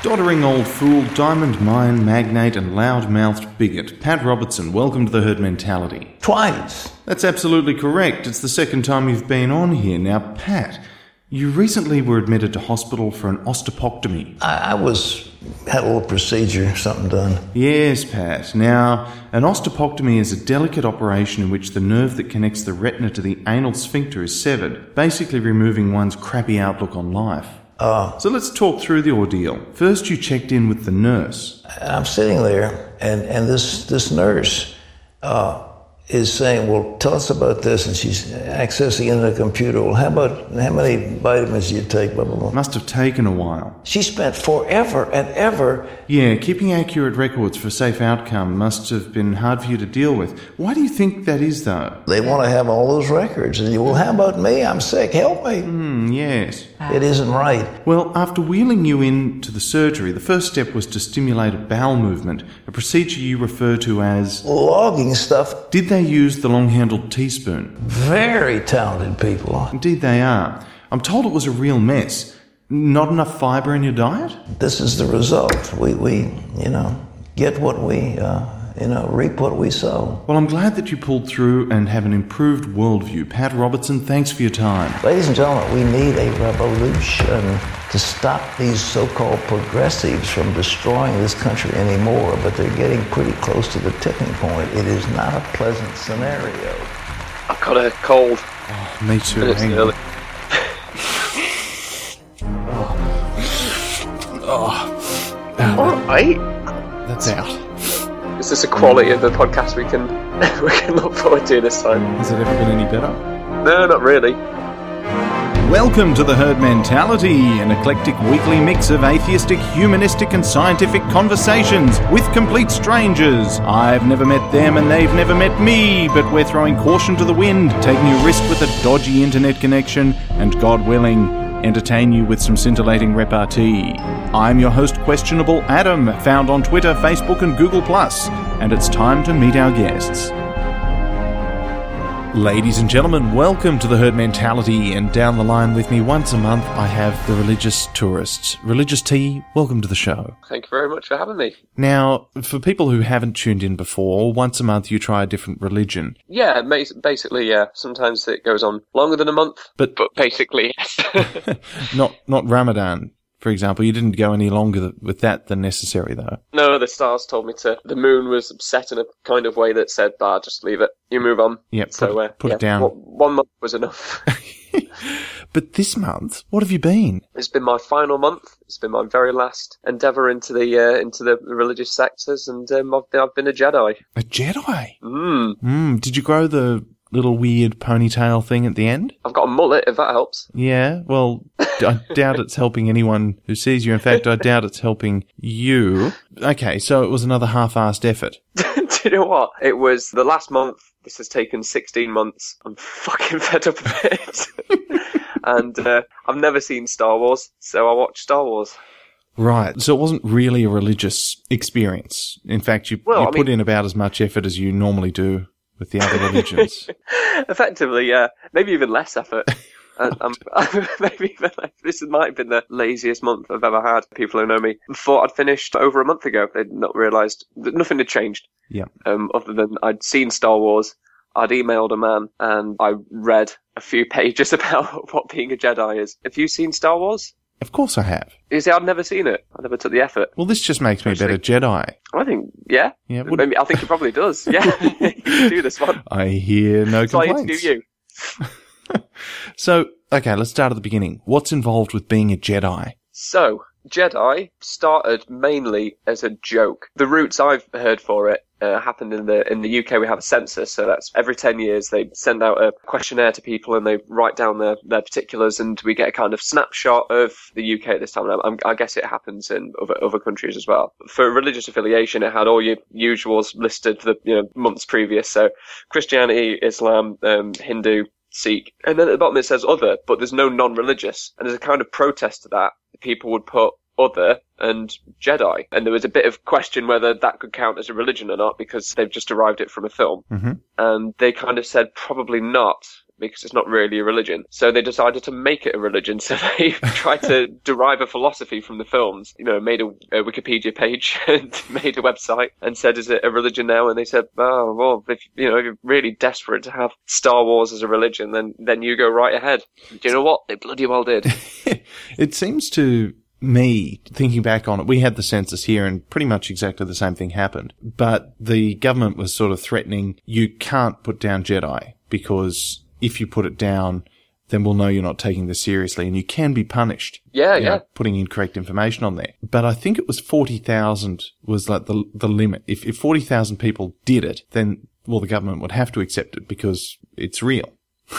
Doddering old fool, diamond mine magnate, and loud-mouthed bigot, Pat Robertson, welcome to the herd mentality. Twice. That's absolutely correct. It's the second time you've been on here. Now, Pat, you recently were admitted to hospital for an osteopectomy. I, I was had a little procedure, something done. Yes, Pat. Now, an osteopectomy is a delicate operation in which the nerve that connects the retina to the anal sphincter is severed, basically removing one's crappy outlook on life. Uh, So let's talk through the ordeal. First, you checked in with the nurse. I'm sitting there, and, and this this nurse uh, is saying, "Well, tell us about this," and she's accessing into the computer. Well, how about how many vitamins do you take? Blah blah blah. Must have taken a while. She spent forever and ever. Yeah, keeping accurate records for safe outcome must have been hard for you to deal with. Why do you think that is, though? They want to have all those records, and you, well, how about me? I'm sick. Help me. Hmm, yes. It isn't right. Well, after wheeling you in to the surgery, the first step was to stimulate a bowel movement, a procedure you refer to as. Logging stuff. Did they use the long handled teaspoon? Very talented people. Indeed, they are. I'm told it was a real mess. Not enough fibre in your diet? This is the result. We we you know get what we uh, you know reap what we sow. Well, I'm glad that you pulled through and have an improved worldview. Pat Robertson, thanks for your time. Ladies and gentlemen, we need a revolution to stop these so-called progressives from destroying this country anymore, but they're getting pretty close to the tipping point. It is not a pleasant scenario. I've got a cold. Oh, me too. and it's hang oh. oh. early. Alright. That's out. Is this a quality of the podcast we can we can look forward to this time? Has it ever been any better? No, not really. Welcome to the Herd Mentality, an eclectic weekly mix of atheistic, humanistic, and scientific conversations with complete strangers. I've never met them and they've never met me, but we're throwing caution to the wind, taking a risk with a dodgy internet connection, and God willing, entertain you with some scintillating repartee. I'm your host, Questionable Adam, found on Twitter, Facebook, and Google, and it's time to meet our guests. Ladies and gentlemen, welcome to the Herd Mentality, and down the line with me once a month I have the Religious Tourists. Religious T, welcome to the show. Thank you very much for having me. Now, for people who haven't tuned in before, once a month you try a different religion. Yeah, basically, yeah. Sometimes it goes on longer than a month, But- but basically, yes. Not not Ramadan, for example. You didn't go any longer th- with that than necessary, though. no, the stars told me to. The moon was set in a kind of way that said, "Bah, just leave it. You move on." Yeah, put, So it- uh, put yeah, it down. One, one month was enough. But this month, what have you been? It's been my final month. It's been my very last endeavour into the uh, into the religious sectors, and um, I've been I've been a Jedi. A Jedi. Mm. Mm, did you grow the little weird ponytail thing at the end? I've got a mullet, if that helps. Yeah, well, I doubt it's helping anyone who sees you. In fact, I doubt it's helping you. Okay, so it was another half-assed effort. Do you know what? It was the last month. This has taken 16 months. I'm fucking fed up with it. and uh, I've never seen Star Wars, so I watched Star Wars. Right, so it wasn't really a religious experience. In fact, you, Well, you I put mean- in about as much effort as you normally do with the other religions. Effectively, yeah. Maybe even less effort. And I'm, maybe even less. This might have been the laziest month I've ever had. People who know me thought I'd finished over a month ago. They'd not realised that nothing had changed. Yeah. Um, other than I'd seen Star Wars, I'd emailed a man, and I read a few pages about what being a Jedi is. Have you seen Star Wars? Of course I have. You see, I'd never seen it. I never took the effort. Well, this just makes me a better Jedi. I think, yeah. Yeah, would- Maybe, I think it probably does. Yeah. you do this one. I hear no That's why I complaints. interview you. So, okay, let's start at the beginning. What's involved with being a Jedi? So, Jedi started mainly as a joke. The roots I've heard for it uh, happened in the in the UK. We have a census, so that's every ten years they send out a questionnaire to people and they write down their, their particulars, and we get a kind of snapshot of the UK at this time. I, I guess it happens in other other countries as well. For religious affiliation, it had all your usuals listed for the you know months previous. So Christianity, Islam, um, Hindu, Sikh, and then at the bottom it says other, but there's no non-religious, and there's a kind of protest to that, people would put other and Jedi, and there was a bit of question whether that could count as a religion or not because they've just derived it from a film, Mhm. and they kind of said probably not. because it's not really a religion. So they decided to make it a religion. So they tried to derive a philosophy from the films. You know, made a, a Wikipedia page and made a website and said, "Is it a religion now?" And they said, "Oh, well, if you know, if you're really desperate to have Star Wars as a religion, then then you go right ahead." Do you know what? They bloody well did. it seems to me, thinking back on it, we had the census here and pretty much exactly the same thing happened. But the government was sort of threatening you can't put down Jedi because if you put it down, then we'll know you're not taking this seriously and you can be punished. Yeah, you know, yeah. putting incorrect information on there. But I think it was 40,000 was like the, the limit. If, if 40,000 people did it, then, well, the government would have to accept it because it's real.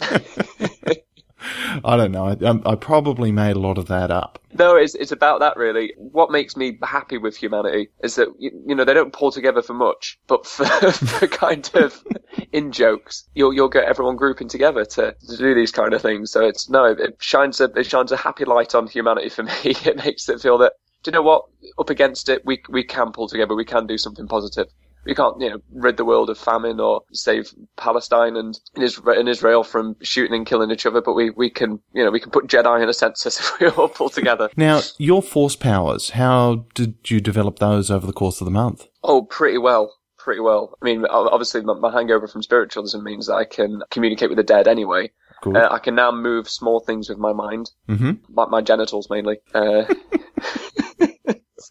I don't know. I, um, I probably made a lot of that up. No, it's it's about that really. What makes me happy with humanity is that you, you know they don't pull together for much, but for, for kind of in jokes, you'll you'll get everyone grouping together to, to do these kind of things. So it's no, it shines a it shines a happy light on humanity for me. It makes it feel that do you know what? Up against it, we we can pull together. We can do something positive. We can't, you know, rid the world of famine or save Palestine and and Israel from shooting and killing each other, but we, we can, you know, we can put Jedi in a census if we all pull together. Now, your force powers, how did you develop those over the course of the month? Oh, pretty well. Pretty well. I mean, obviously, my hangover from spiritualism means that I can communicate with the dead anyway. Cool. Uh, I can now move small things with my mind, mm-hmm. my, my genitals mainly. Uh,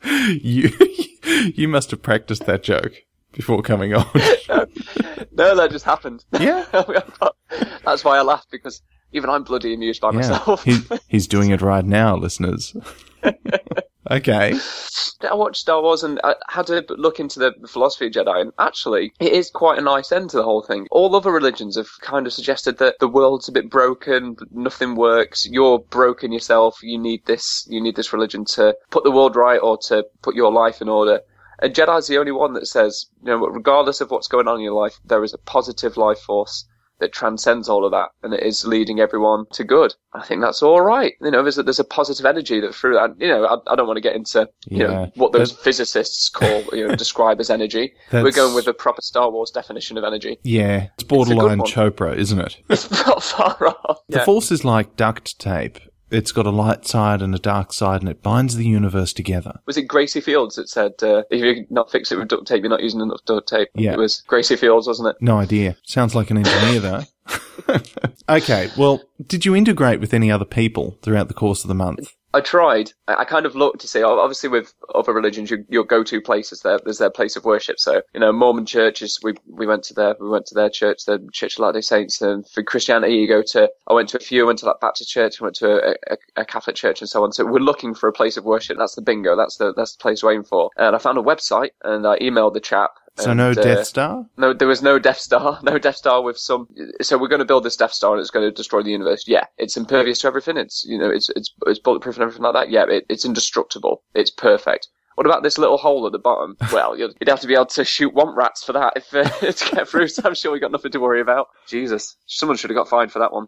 you you must have practiced that joke before coming on. no, no, that just happened. Yeah. That's why I laughed because even I'm bloody amused by yeah. myself. he, he's doing it right now, listeners. okay. I watched Star Wars and I had to look into the philosophy of Jedi, and actually, it is quite a nice end to the whole thing. All other religions have kind of suggested that the world's a bit broken, nothing works, you're broken yourself, you need this, you need this religion to put the world right or to put your life in order. And Jedi's the only one that says, you know, regardless of what's going on in your life, there is a positive life force that transcends all of that and it is leading everyone to good. I think that's all right. You know, there's a, there's a positive energy that through that, you know, I, I don't want to get into, you Yeah. know, what those That- physicists call, you know, describe as energy. We're going with the proper Star Wars definition of energy. Yeah, it's borderline one. Chopra, isn't it? It's not far off. The Yeah. Force is like duct tape. It's got a light side and a dark side, and it binds the universe together. Was it Gracie Fields that said, uh, if you not fix it with duct tape, you're not using enough duct tape? Yeah. It was Gracie Fields, wasn't it? No idea. Sounds like an engineer, though. okay, well, did you integrate with any other people throughout the course of the month? I tried. I kind of looked to see. Obviously, with other religions, you, your go-to places there. There's their place of worship. So, you know, Mormon churches. We we went to their we went to their church, the Church of Latter Day Saints. And for Christianity, you go to. I went to a few. I went to that Baptist church. I went to a, a, a Catholic church, and so on. So we're looking for a place of worship. That's the bingo. That's the that's the place to aim for. And I found a website, and I emailed the chap. So and, no uh, Death Star? no, there was no Death Star. No Death Star with some. So we're going to build this Death Star and it's going to destroy the universe. Yeah, it's impervious to everything. It's you know, it's it's it's bulletproof and everything like that. Yeah, it, it's indestructible. It's perfect. What about this little hole at the bottom? Well, you'd, you'd have to be able to shoot womp rats for that if uh, to get through. So I'm sure we got nothing to worry about. Jesus, someone should have got fined for that one.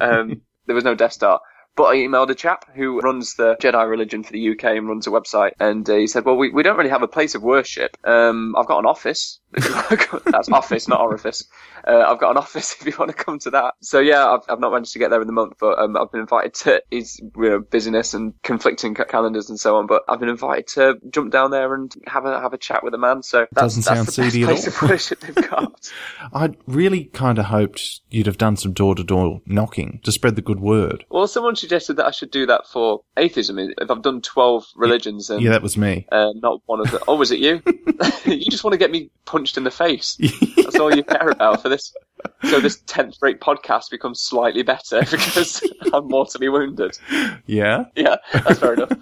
Um, there was no Death Star. But I emailed a chap who runs the Jedi religion for the UK and runs a website, and uh, he said, "Well, we, we don't really have a place of worship. Um, I've got an office. That's office, not orifice. Uh, I've got an office if you want to come to that. So yeah, I've, I've not managed to get there in the month, but um, I've been invited to. It's you know busyness and conflicting calendars and so on, but I've been invited to jump down there and have a have a chat with a man. So that's, Doesn't that's sound seedy at place all. of worship they've got. I really kind of hoped you'd have done some door to door knocking to spread the good word. well, someone suggested that I should do that for atheism. If I've done twelve religions and Yeah, that was me. uh, not one of the. Oh, was it you? you just want to get me punched in the face. That's all you care about for this. So this tenth rate podcast becomes slightly better because I'm mortally wounded. Yeah? Yeah, that's fair enough.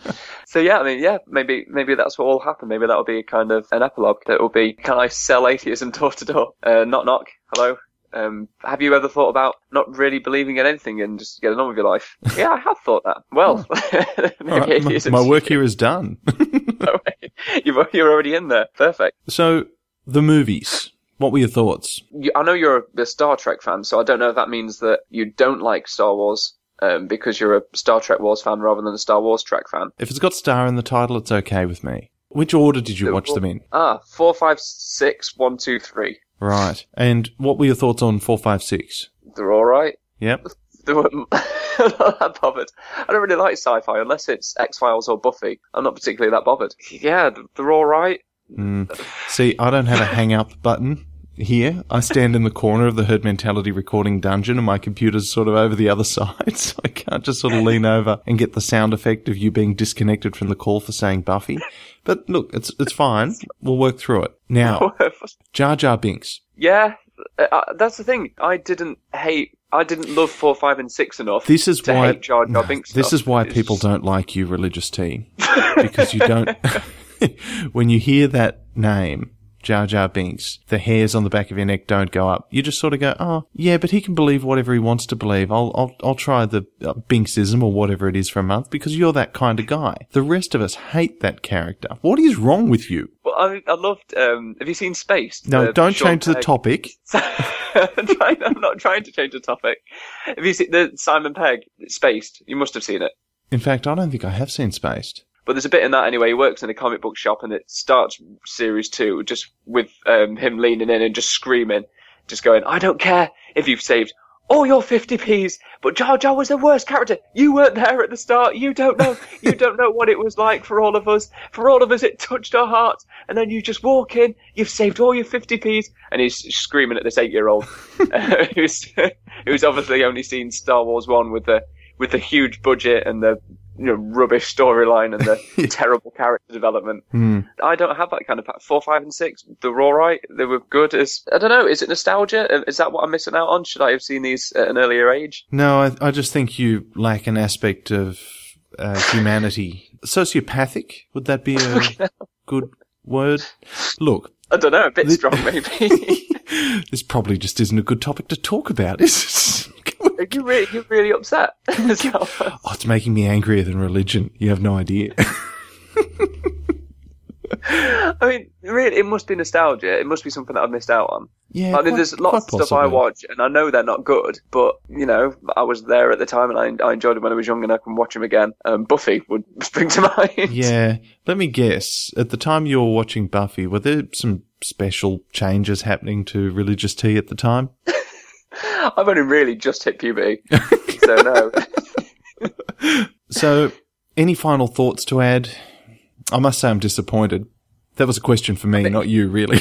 So yeah, I mean, yeah, maybe maybe that's what will happen. Maybe that'll be kind of an epilogue that will be: Can I sell atheism door to door? Uh, Knock knock. Hello. Um, have you ever thought about not really believing in anything and just getting on with your life? Yeah, I have thought that. Well, All right, my, my work here is done. you're, you're already in there. Perfect. so, the movies. What were your thoughts? I know you're a Star Trek fan, so I don't know if that means that you don't like Star Wars um, because you're a Star Trek Wars fan rather than a Star Wars Trek fan. If it's got star in the title, it's okay with me. Which order did you watch them in? Ah, four, five, six, one, two, three. Right. And what were your thoughts on 456? they're all right. Yep. They weren't I'm not that bothered. I don't really like sci-fi unless it's X Files or Buffy. I'm not particularly that bothered. Yeah, they're all right. Mm. See, I don't have a hang up button here. I stand in the corner of the herd mentality recording dungeon and my computer's sort of over the other side, so I can't just sort of lean over and get the sound effect of you being disconnected from the call for saying Buffy. But look, it's it's fine. We'll work through it. Now, Jar Jar Binks. Yeah, uh, that's the thing. I didn't hate. I didn't love four, five, and six enough. This is why hate Jar Jar Binks this stuff. is why It's people just- don't like you, religious T, because you don't. when you hear that name, Jar Jar Binks, the hairs on the back of your neck don't go up. You just sort of go, "Oh, yeah, but he can believe whatever he wants to believe. I'll I'll I'll try the uh, Binksism or whatever it is for a month because you're that kind of guy." The rest of us hate that character. What is wrong with you? Well, I, I loved. Um, have you seen Space? No, The don't Sean change the topic. I'm, I'm not trying to change the topic. Have you seen the Simon Pegg Spaced? You must have seen it. In fact, I don't think I have seen Spaced. But there's a bit in that anyway. He works in a comic book shop, and it starts series two just with um, him leaning in and just screaming, just going, "I don't care if you've saved all your 50p's, but Jar Jar was the worst character. You weren't there at the start. You don't know. You don't know what it was like for all of us. For all of us, it touched our hearts. And then you just walk in. You've saved all your 50p's, and he's screaming at this eight-year-old uh, who's who's obviously only seen Star Wars one with the with the huge budget and the you know rubbish storyline and the terrible character development. Hmm. I don't have that kind of pack. Four, five, and six. They're all right. They were good. As I don't know. Is it nostalgia? Is that what I'm missing out on? Should I have seen these at an earlier age? No, I, I just think you lack an aspect of uh, humanity. Sociopathic? Would that be a good word? Look, I don't know. A bit The- strong, maybe. this probably just isn't a good topic to talk about, is it? Are you really, you're really upset? So- oh, it's making me angrier than religion. You have no idea. I mean, really, it must be nostalgia. It must be something that I've missed out on. yeah, I mean, quite- there's lots of stuff I watch, and I know they're not good, but you know, I was there at the time, and I, I enjoyed it when I was young, and I can watch them again. Um, Buffy would spring to mind. Yeah, let me guess. At the time you were watching Buffy, were there some special changes happening to religious T at the time? I've only really just hit puberty, so no. So, any final thoughts to add? I must say I'm disappointed. That was a question for me, not you, really.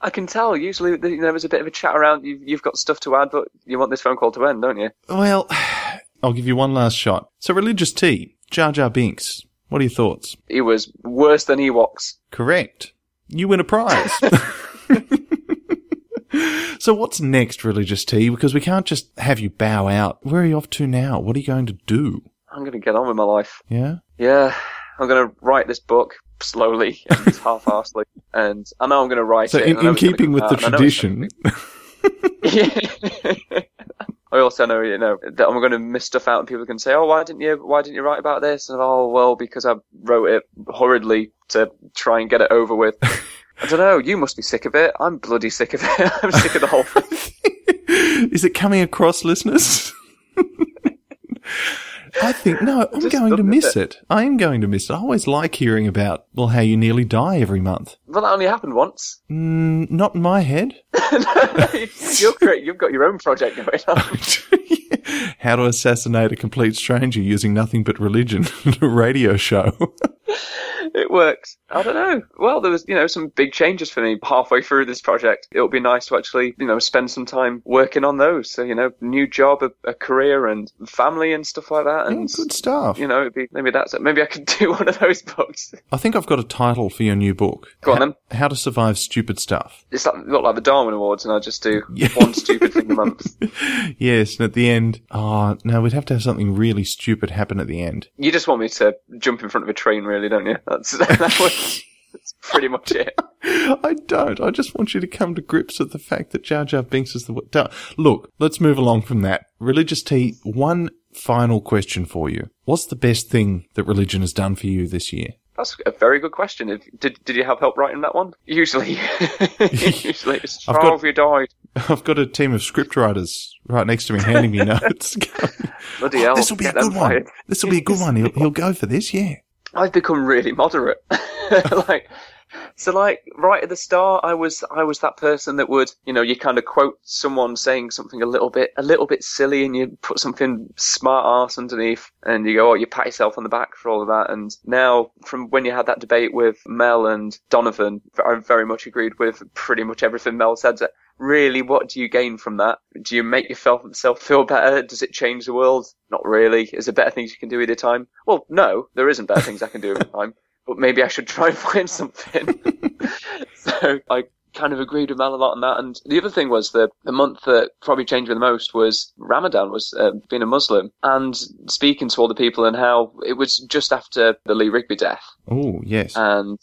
I can tell. Usually, you know, there's a bit of a chat around. You've, you've got stuff to add, but you want this phone call to end, don't you? well, I'll give you one last shot. So, religious T, Jar Jar Binks. What are your thoughts? He was worse than Ewoks. Correct. You win a prize. So, what's next, religious T? Because we can't just have you bow out. Where are you off to now? What are you going to do? I'm going to get on with my life. Yeah? Yeah, I'm going to write this book slowly and half-assedly, and I know I'm going to write So, it. in, and I know in keeping with the out, and I know it's tradition, Yeah. I also know, you know, that I'm going to miss stuff out, and people can say, "Oh, why didn't you? Why didn't you write about this?" And oh, well, because I wrote it hurriedly to try and get it over with. I don't know. You must be sick of it. I'm bloody sick of it. I'm sick of the whole thing. Is it coming across, listeners? I think no. I'm Just going to miss it. I am going to miss it. I always like hearing about well how you nearly die every month. Well, that only happened once. Mm, not in my head. You're great. You've got your own project going on. how to assassinate a complete stranger using nothing but religion a radio show. It works. I don't know. Well, there was, you know, some big changes for me halfway through this project. It'll be nice to actually, you know, spend some time working on those. So, you know, new job, a, a career, and family and stuff like that. Yeah, And good stuff. you know, it'd be maybe that's it. Maybe I could do one of those books. I think I've got a title for your new book. Go on How- then. How to survive stupid stuff. It's like, look like the Darwin Awards, and I just do Yeah. one stupid thing a month. Yes, and at the end, ah, oh no, we'd have to have something really stupid happen at the end. You just want me to jump in front of a train, really, don't you? That's that was, that's pretty much it. I don't. I just want you to come to grips with the fact that Jar Jar Binks is the. Look, let's move along from that. Religious T. One final question for you. What's the best thing that religion has done for you this year? That's a very good question. If, did did you have help writing that one? Usually, usually it's I've oh, got- you died? I've got a team of scriptwriters right next to me handing me notes. Bloody hell! this will be a good one. This will be a good one. He'll, he'll go for this, yeah. I've become really moderate. like So like right at the start, I was I was that person that would you know you kind of quote someone saying something a little bit a little bit silly, and you put something smart ass underneath, and you go oh you pat yourself on the back for all of that. And now from when you had that debate with Mel and Donovan, I very much agreed with pretty much everything Mel said. Really, what do you gain from that? Do you make yourself feel better? Does it change the world? Not really. Is there better things you can do with your time? Well, no, there isn't better things I can do with my time but maybe I should try and find something. so I kind of agreed with Mel a lot on that. And the other thing was the the month that probably changed me the most was Ramadan, was uh, being a Muslim and speaking to all the people and how it was just after the Lee Rigby death. Oh yes, and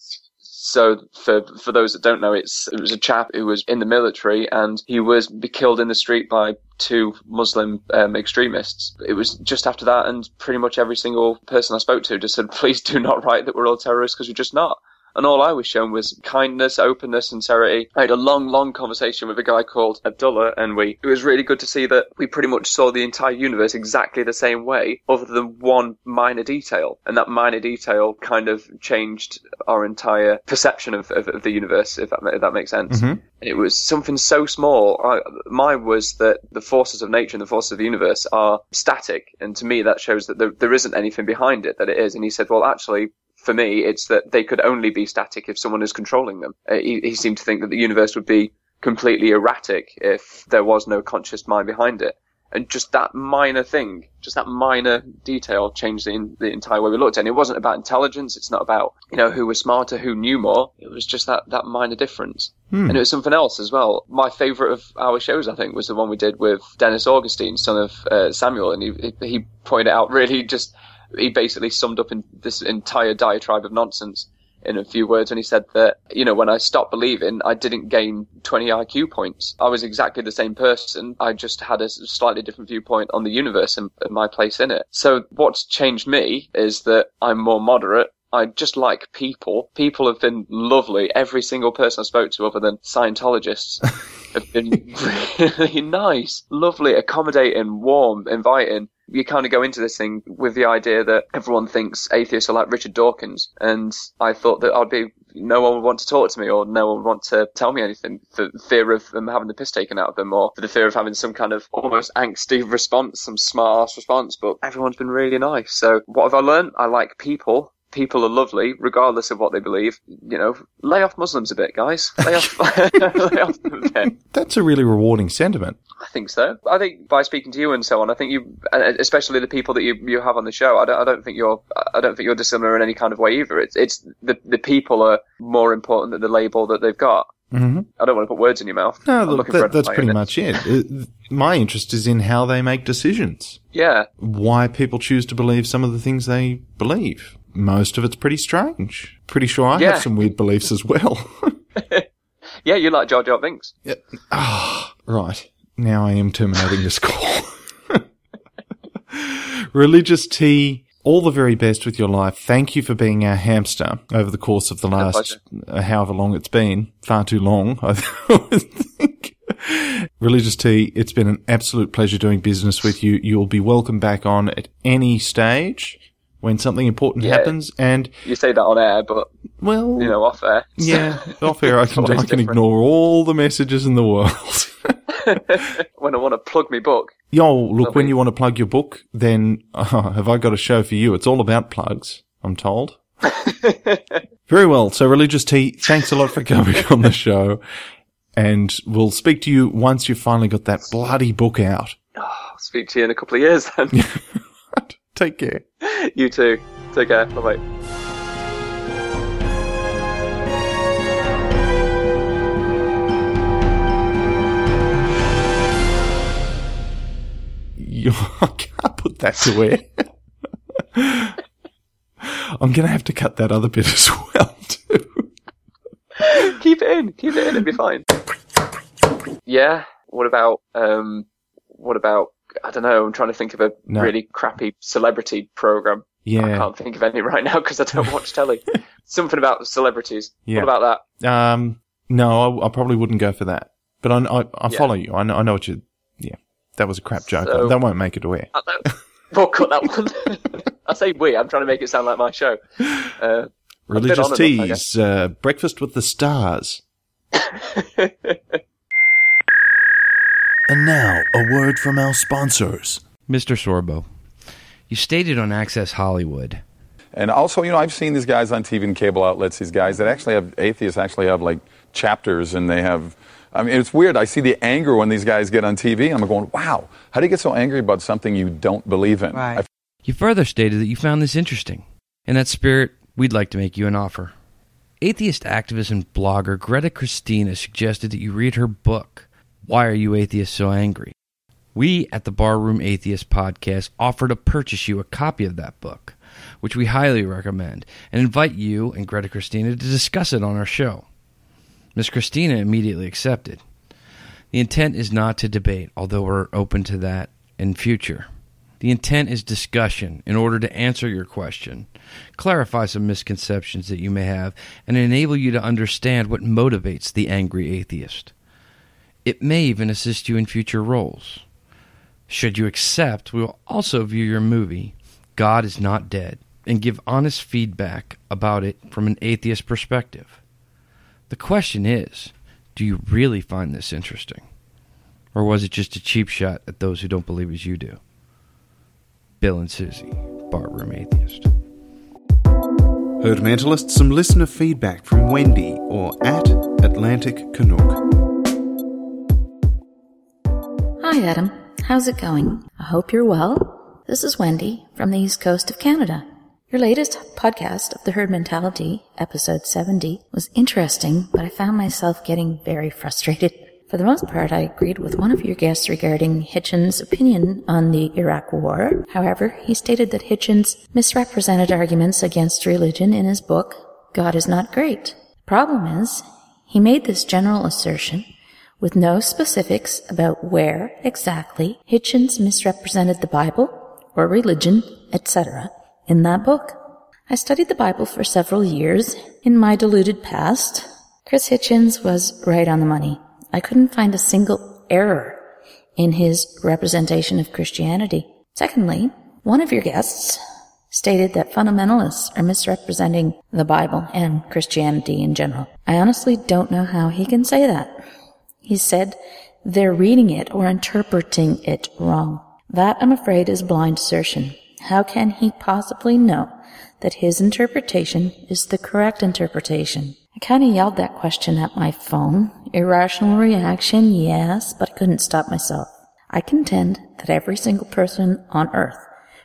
so for for those that don't know, it's it was a chap who was in the military and he was killed in the street by two Muslim um, extremists. It was just after that, and pretty much every single person I spoke to just said, "Please do not write that we're all terrorists because we're just not." And all I was shown was kindness, openness, sincerity. I had a long, long conversation with a guy called Abdullah, and we it was really good to see that we pretty much saw the entire universe exactly the same way, other than one minor detail, and that minor detail kind of changed our entire perception of, of, of the universe, if that if that makes sense. Mm-hmm. It was something so small. I, mine was that the forces of nature and the forces of the universe are static, and to me that shows that there, there isn't anything behind it. That it is, and he said, well, actually, for me, it's that they could only be static if someone is controlling them. Uh, he, he seemed to think that the universe would be completely erratic if there was no conscious mind behind it. And just that minor thing, just that minor detail changed the, the entire way we looked at it. And it wasn't about intelligence. It's not about, you know, who was smarter, who knew more. It was just that, that minor difference. Hmm. And it was something else as well. My favourite of our shows, I think, was the one we did with Dennis Augustine, son of uh, Samuel. And he, he pointed out really just he basically summed up in this entire diatribe of nonsense in a few words when he said that, you know, when I stopped believing, I didn't gain 20 IQ points. I was exactly the same person. I just had a slightly different viewpoint on the universe and, and my place in it. So what's changed me is that I'm more moderate. I just like people. People have been lovely. Every single person I spoke to, other than Scientologists, have been really nice, lovely, accommodating, warm, inviting you kind of go into this thing with the idea that everyone thinks atheists are like Richard Dawkins, and I thought that I'd be no one would want to talk to me, or no one would want to tell me anything for fear of them having the piss taken out of them, or for the fear of having some kind of almost angsty response, some smart ass response. But everyone's been really nice. So what have I learned? I like people people are lovely, regardless of what they believe. You know, lay off Muslims a bit, guys. Lay off, lay off them a bit. That's a really rewarding sentiment. I think so. I think by speaking to you and so on, I think you, especially the people that you, you have on the show, I don't, I don't think you're, I don't think you're dissimilar in any kind of way either. It's, it's the, the people are more important than the label that they've got. Mm-hmm. I don't want to put words in your mouth. No, look, that, that's pretty much it. it. My interest is in how they make decisions. Yeah. Why people choose to believe some of the things they believe. Most of it's pretty strange. Pretty sure I Yeah. have some weird beliefs as well. Yeah, you like Jar Jar Binks. Ah, right. Now I am terminating this call. Religious T. All the very best with your life. Thank you for being our hamster over the course of the last, uh, however long it's been. Far too long, I think. Religious T. It's been an absolute pleasure doing business with you. You'll be welcome back on at any stage when something important Yeah. happens. And You say that on air, but well, you know, off air. yeah, off air, I can, I can different. ignore all the messages in the world. when I want to plug my book. Yo, look, when you want to plug your book, then uh, have I got a show for you? It's all about plugs, I'm told. Very well. So, Religious T, thanks a lot for coming on the show. And we'll speak to you once you've finally got that bloody book out. I'll speak to you in a couple of years then. Take care. you too. Take care. Bye bye. I can't put that air. I'm going to have to cut that other bit as well, too. Keep it in. Keep it in. It'll be fine. Yeah. What about um? What about I don't know. I'm trying to think of a No. really crappy celebrity program. Yeah. I can't think of any right now because I don't watch telly. Something about celebrities. Yeah. What about that? Um, no, I, I probably wouldn't go for that. But I, I, I Yeah. follow you. I know, I know what you. Yeah, that was a crap joke. So- that won't make it away. We'll cut that one. I say we. I'm trying to make it sound like my show. Uh, Religious T's, uh, breakfast with the stars. And now, a word from our sponsors. Mr. Sorbo, you stated on Access Hollywood. And also, you know, I've seen these guys on TV and cable outlets, these guys that actually have, atheists actually have like chapters and they have, I mean, it's weird. I see the anger when these guys get on TV. I'm going, wow, how do you get so angry about something you don't believe in? Right. you further stated that you found this interesting. In that spirit, we'd like to make you an offer. Atheist activist and blogger Greta Christina suggested that you read her book, Why Are You Atheists So Angry? We at the Barroom Atheist podcast offer to purchase you a copy of that book, which we highly recommend, and invite you and Greta Christina to discuss it on our show. Miss Christina immediately accepted. The intent is not to debate, although we're open to that in future. The intent is discussion in order to answer your question, clarify some misconceptions that you may have, and enable you to understand what motivates the angry atheist. It may even assist you in future roles. Should you accept, we will also view your movie, God is Not Dead, and give honest feedback about it from an atheist perspective. The question is do you really find this interesting? Or was it just a cheap shot at those who don't believe as you do? Bill and Susie, Barroom Atheist. Herd Mentalist, some listener feedback from Wendy or at Atlantic Canuck. Hi, Adam. How's it going? I hope you're well. This is Wendy from the east coast of Canada. Your latest podcast of the herd mentality, episode 70, was interesting, but I found myself getting very frustrated. For the most part, I agreed with one of your guests regarding Hitchens' opinion on the Iraq War. However, he stated that Hitchens misrepresented arguments against religion in his book, God is Not Great. The problem is, he made this general assertion with no specifics about where exactly Hitchens misrepresented the Bible or religion, etc., in that book. I studied the Bible for several years in my deluded past. Chris Hitchens was right on the money. I couldn't find a single error in his representation of Christianity. Secondly, one of your guests stated that fundamentalists are misrepresenting the Bible and Christianity in general. I honestly don't know how he can say that. He said they're reading it or interpreting it wrong. That, I'm afraid, is blind assertion. How can he possibly know that his interpretation is the correct interpretation? I kind of yelled that question at my phone. Irrational reaction, yes, but I couldn't stop myself. I contend that every single person on earth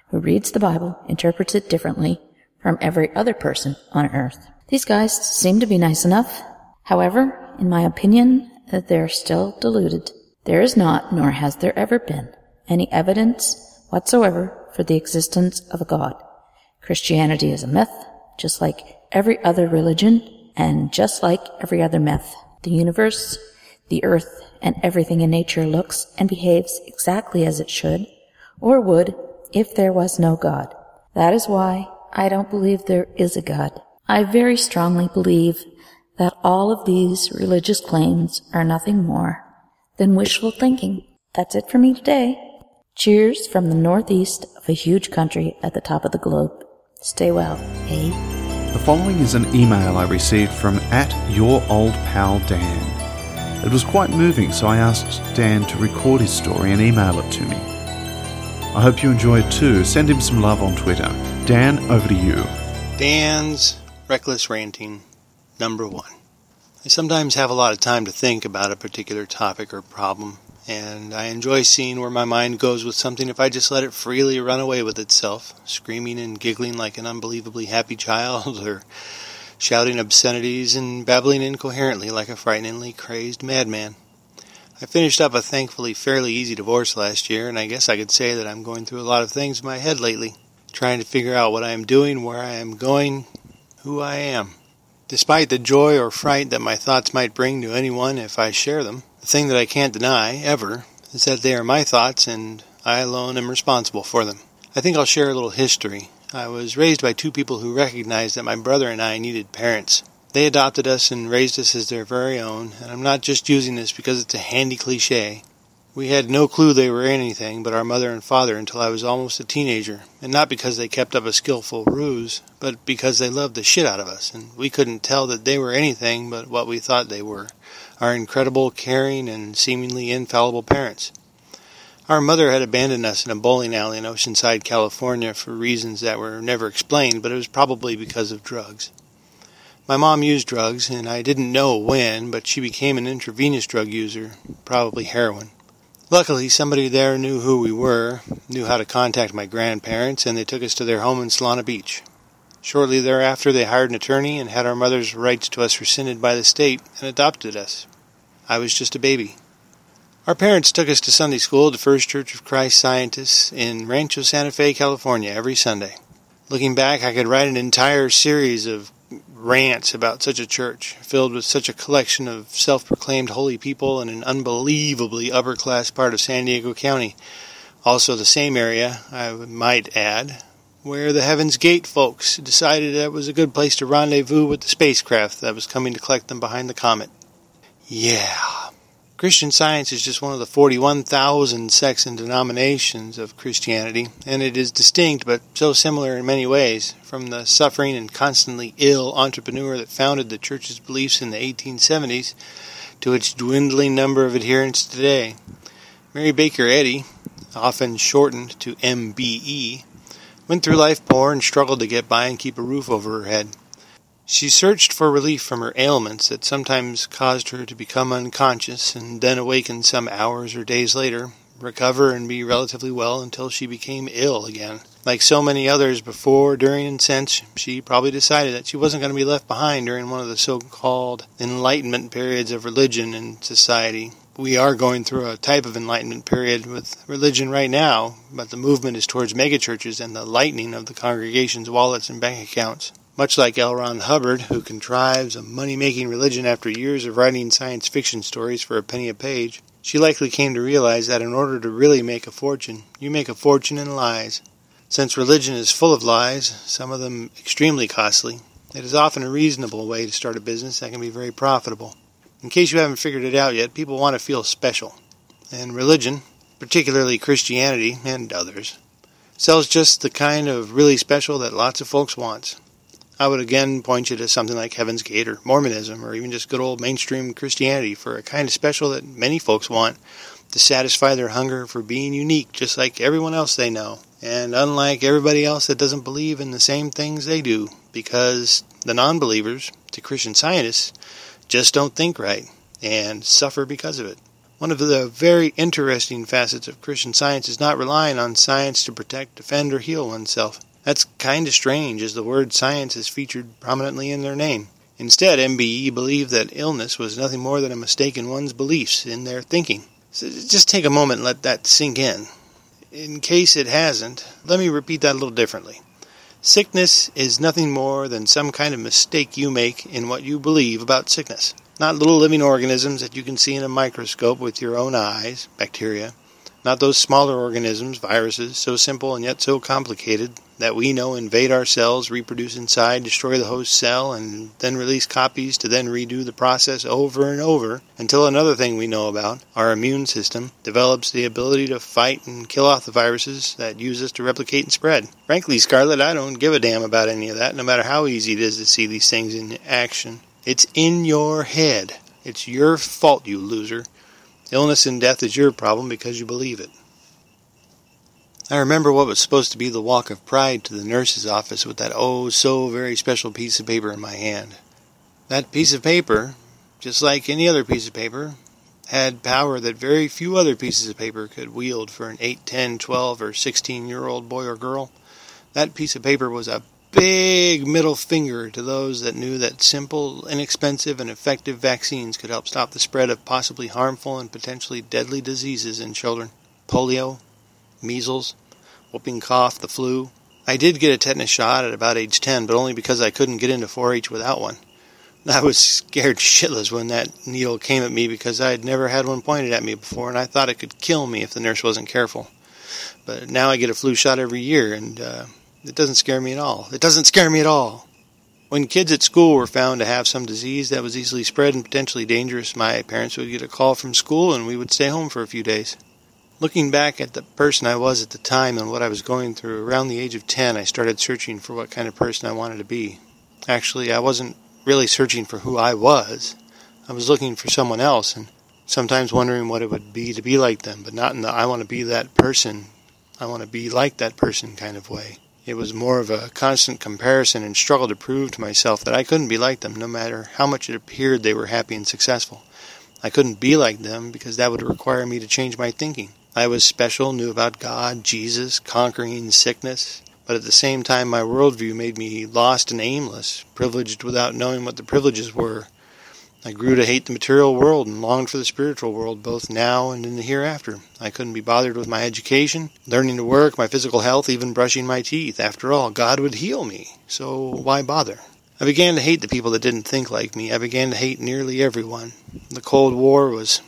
who reads the Bible interprets it differently from every other person on earth. These guys seem to be nice enough. However, in my opinion, that they are still deluded. There is not, nor has there ever been, any evidence whatsoever for the existence of a God. Christianity is a myth, just like every other religion, and just like every other myth. The universe, the earth, and everything in nature looks and behaves exactly as it should, or would, if there was no God. That is why I don't believe there is a God. I very strongly believe that all of these religious claims are nothing more than wishful thinking. That's it for me today. Cheers from the northeast of a huge country at the top of the globe. Stay well, eh? The following is an email I received from at your old pal Dan. It was quite moving, so I asked Dan to record his story and email it to me. I hope you enjoy it too. Send him some love on Twitter. Dan, over to you. Dan's reckless ranting Number one, I sometimes have a lot of time to think about a particular topic or problem, and I enjoy seeing where my mind goes with something if I just let it freely run away with itself, screaming and giggling like an unbelievably happy child, or shouting obscenities and babbling incoherently like a frighteningly crazed madman. I finished up a thankfully fairly easy divorce last year, and I guess I could say that I'm going through a lot of things in my head lately, trying to figure out what I am doing, where I am going, who I am. Despite the joy or fright that my thoughts might bring to anyone if I share them, the thing that I can't deny, ever, is that they are my thoughts and I alone am responsible for them. I think I'll share a little history. I was raised by two people who recognized that my brother and I needed parents. They adopted us and raised us as their very own, and I'm not just using this because it's a handy cliche. We had no clue they were anything but our mother and father until I was almost a teenager, and not because they kept up a skillful ruse, but because they loved the shit out of us, and we couldn't tell that they were anything but what we thought they were our incredible, caring, and seemingly infallible parents. Our mother had abandoned us in a bowling alley in Oceanside, California for reasons that were never explained, but it was probably because of drugs. My mom used drugs, and I didn't know when, but she became an intravenous drug user, probably heroin. Luckily, somebody there knew who we were, knew how to contact my grandparents, and they took us to their home in Solana Beach. Shortly thereafter, they hired an attorney and had our mother's rights to us rescinded by the state and adopted us. I was just a baby. Our parents took us to Sunday school the First Church of Christ Scientists in Rancho Santa Fe, California, every Sunday. Looking back, I could write an entire series of rants about such a church, filled with such a collection of self proclaimed holy people in an unbelievably upper class part of San Diego County. Also, the same area, I might add, where the Heaven's Gate folks decided that was a good place to rendezvous with the spacecraft that was coming to collect them behind the comet. Yeah. Christian Science is just one of the 41,000 sects and denominations of Christianity, and it is distinct but so similar in many ways from the suffering and constantly ill entrepreneur that founded the church's beliefs in the 1870s to its dwindling number of adherents today. Mary Baker Eddy, often shortened to MBE, went through life poor and struggled to get by and keep a roof over her head. She searched for relief from her ailments that sometimes caused her to become unconscious and then awaken some hours or days later, recover and be relatively well until she became ill again. Like so many others before, during, and since, she probably decided that she wasn't going to be left behind during one of the so called enlightenment periods of religion and society. We are going through a type of enlightenment period with religion right now, but the movement is towards megachurches and the lightening of the congregation's wallets and bank accounts. Much like L. Ron Hubbard, who contrives a money making religion after years of writing science fiction stories for a penny a page, she likely came to realize that in order to really make a fortune, you make a fortune in lies. Since religion is full of lies, some of them extremely costly, it is often a reasonable way to start a business that can be very profitable. In case you haven't figured it out yet, people want to feel special. And religion, particularly Christianity and others, sells just the kind of really special that lots of folks want. I would again point you to something like Heaven's Gate or Mormonism or even just good old mainstream Christianity for a kind of special that many folks want to satisfy their hunger for being unique just like everyone else they know and unlike everybody else that doesn't believe in the same things they do because the non-believers to Christian scientists just don't think right and suffer because of it. One of the very interesting facets of Christian science is not relying on science to protect, defend, or heal oneself. That's kind of strange, as the word science is featured prominently in their name. Instead, MBE believed that illness was nothing more than a mistake in one's beliefs, in their thinking. So just take a moment and let that sink in. In case it hasn't, let me repeat that a little differently. Sickness is nothing more than some kind of mistake you make in what you believe about sickness. Not little living organisms that you can see in a microscope with your own eyes, bacteria. Not those smaller organisms, viruses, so simple and yet so complicated that we know invade our cells, reproduce inside, destroy the host cell, and then release copies to then redo the process over and over until another thing we know about, our immune system, develops the ability to fight and kill off the viruses that use us to replicate and spread. Frankly, Scarlett, I don't give a damn about any of that, no matter how easy it is to see these things in action. It's in your head. It's your fault, you loser. Illness and death is your problem because you believe it. I remember what was supposed to be the walk of pride to the nurse's office with that oh so very special piece of paper in my hand. That piece of paper, just like any other piece of paper, had power that very few other pieces of paper could wield for an 8, 10, 12, or 16 year old boy or girl. That piece of paper was a big middle finger to those that knew that simple, inexpensive, and effective vaccines could help stop the spread of possibly harmful and potentially deadly diseases in children polio, measles, whooping cough, the flu. I did get a tetanus shot at about age 10, but only because I couldn't get into 4 H without one. I was scared shitless when that needle came at me because I had never had one pointed at me before, and I thought it could kill me if the nurse wasn't careful. But now I get a flu shot every year, and uh, it doesn't scare me at all. It doesn't scare me at all. When kids at school were found to have some disease that was easily spread and potentially dangerous, my parents would get a call from school and we would stay home for a few days. Looking back at the person I was at the time and what I was going through, around the age of 10, I started searching for what kind of person I wanted to be. Actually, I wasn't really searching for who I was. I was looking for someone else and sometimes wondering what it would be to be like them, but not in the I want to be that person, I want to be like that person kind of way. It was more of a constant comparison and struggle to prove to myself that I couldn't be like them, no matter how much it appeared they were happy and successful. I couldn't be like them because that would require me to change my thinking. I was special, knew about God, Jesus, conquering sickness, but at the same time my worldview made me lost and aimless, privileged without knowing what the privileges were. I grew to hate the material world and longed for the spiritual world, both now and in the hereafter. I couldn't be bothered with my education, learning to work, my physical health, even brushing my teeth. After all, God would heal me, so why bother? I began to hate the people that didn't think like me. I began to hate nearly everyone. The Cold War was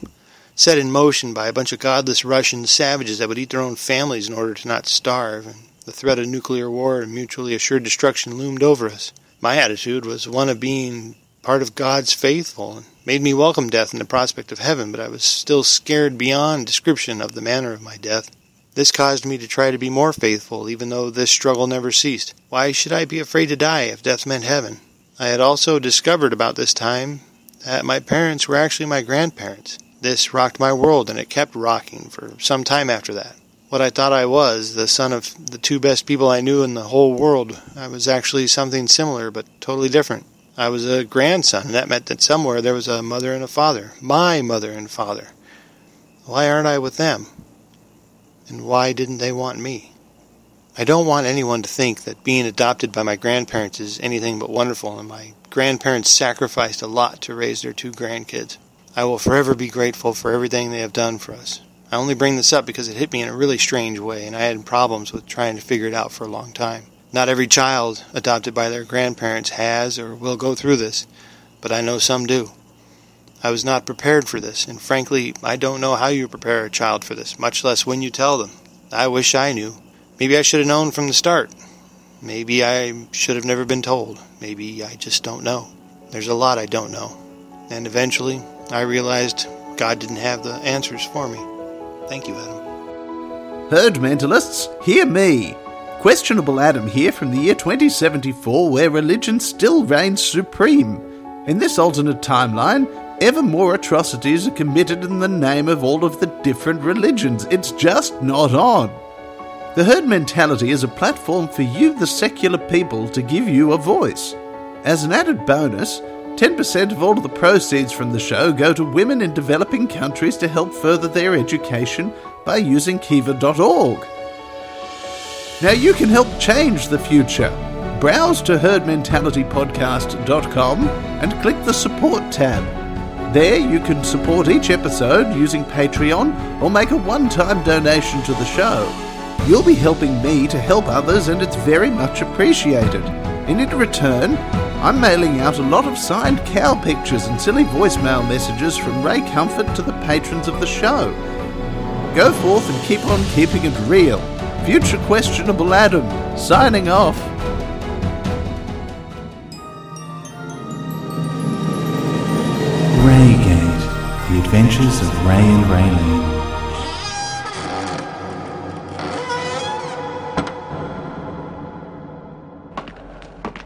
set in motion by a bunch of godless Russian savages that would eat their own families in order to not starve, and the threat of nuclear war and mutually assured destruction loomed over us. My attitude was one of being part of God's faithful, and made me welcome death and the prospect of heaven, but I was still scared beyond description of the manner of my death. This caused me to try to be more faithful, even though this struggle never ceased. Why should I be afraid to die if death meant heaven? I had also discovered about this time that my parents were actually my grandparents. This rocked my world, and it kept rocking for some time after that. What I thought I was, the son of the two best people I knew in the whole world, I was actually something similar but totally different. I was a grandson, and that meant that somewhere there was a mother and a father, my mother and father. Why aren't I with them? And why didn't they want me? I don't want anyone to think that being adopted by my grandparents is anything but wonderful, and my grandparents sacrificed a lot to raise their two grandkids. I will forever be grateful for everything they have done for us. I only bring this up because it hit me in a really strange way, and I had problems with trying to figure it out for a long time. Not every child adopted by their grandparents has or will go through this, but I know some do. I was not prepared for this, and frankly, I don't know how you prepare a child for this, much less when you tell them. I wish I knew. Maybe I should have known from the start. Maybe I should have never been told. Maybe I just don't know. There's a lot I don't know. And eventually, I realized God didn't have the answers for me. Thank you, Adam. Herd mentalists, hear me. Questionable Adam here from the year 2074, where religion still reigns supreme. In this alternate timeline, ever more atrocities are committed in the name of all of the different religions. It's just not on. The herd mentality is a platform for you, the secular people, to give you a voice. As an added bonus, 10% of all of the proceeds from the show go to women in developing countries to help further their education by using kiva.org. Now you can help change the future. Browse to herdmentalitypodcast.com and click the support tab. There you can support each episode using Patreon or make a one time donation to the show. You'll be helping me to help others, and it's very much appreciated. And in return, I'm mailing out a lot of signed cow pictures and silly voicemail messages from Ray Comfort to the patrons of the show. Go forth and keep on keeping it real. Future Questionable Adam, signing off. Raygate, The Adventures of Ray and Raylene.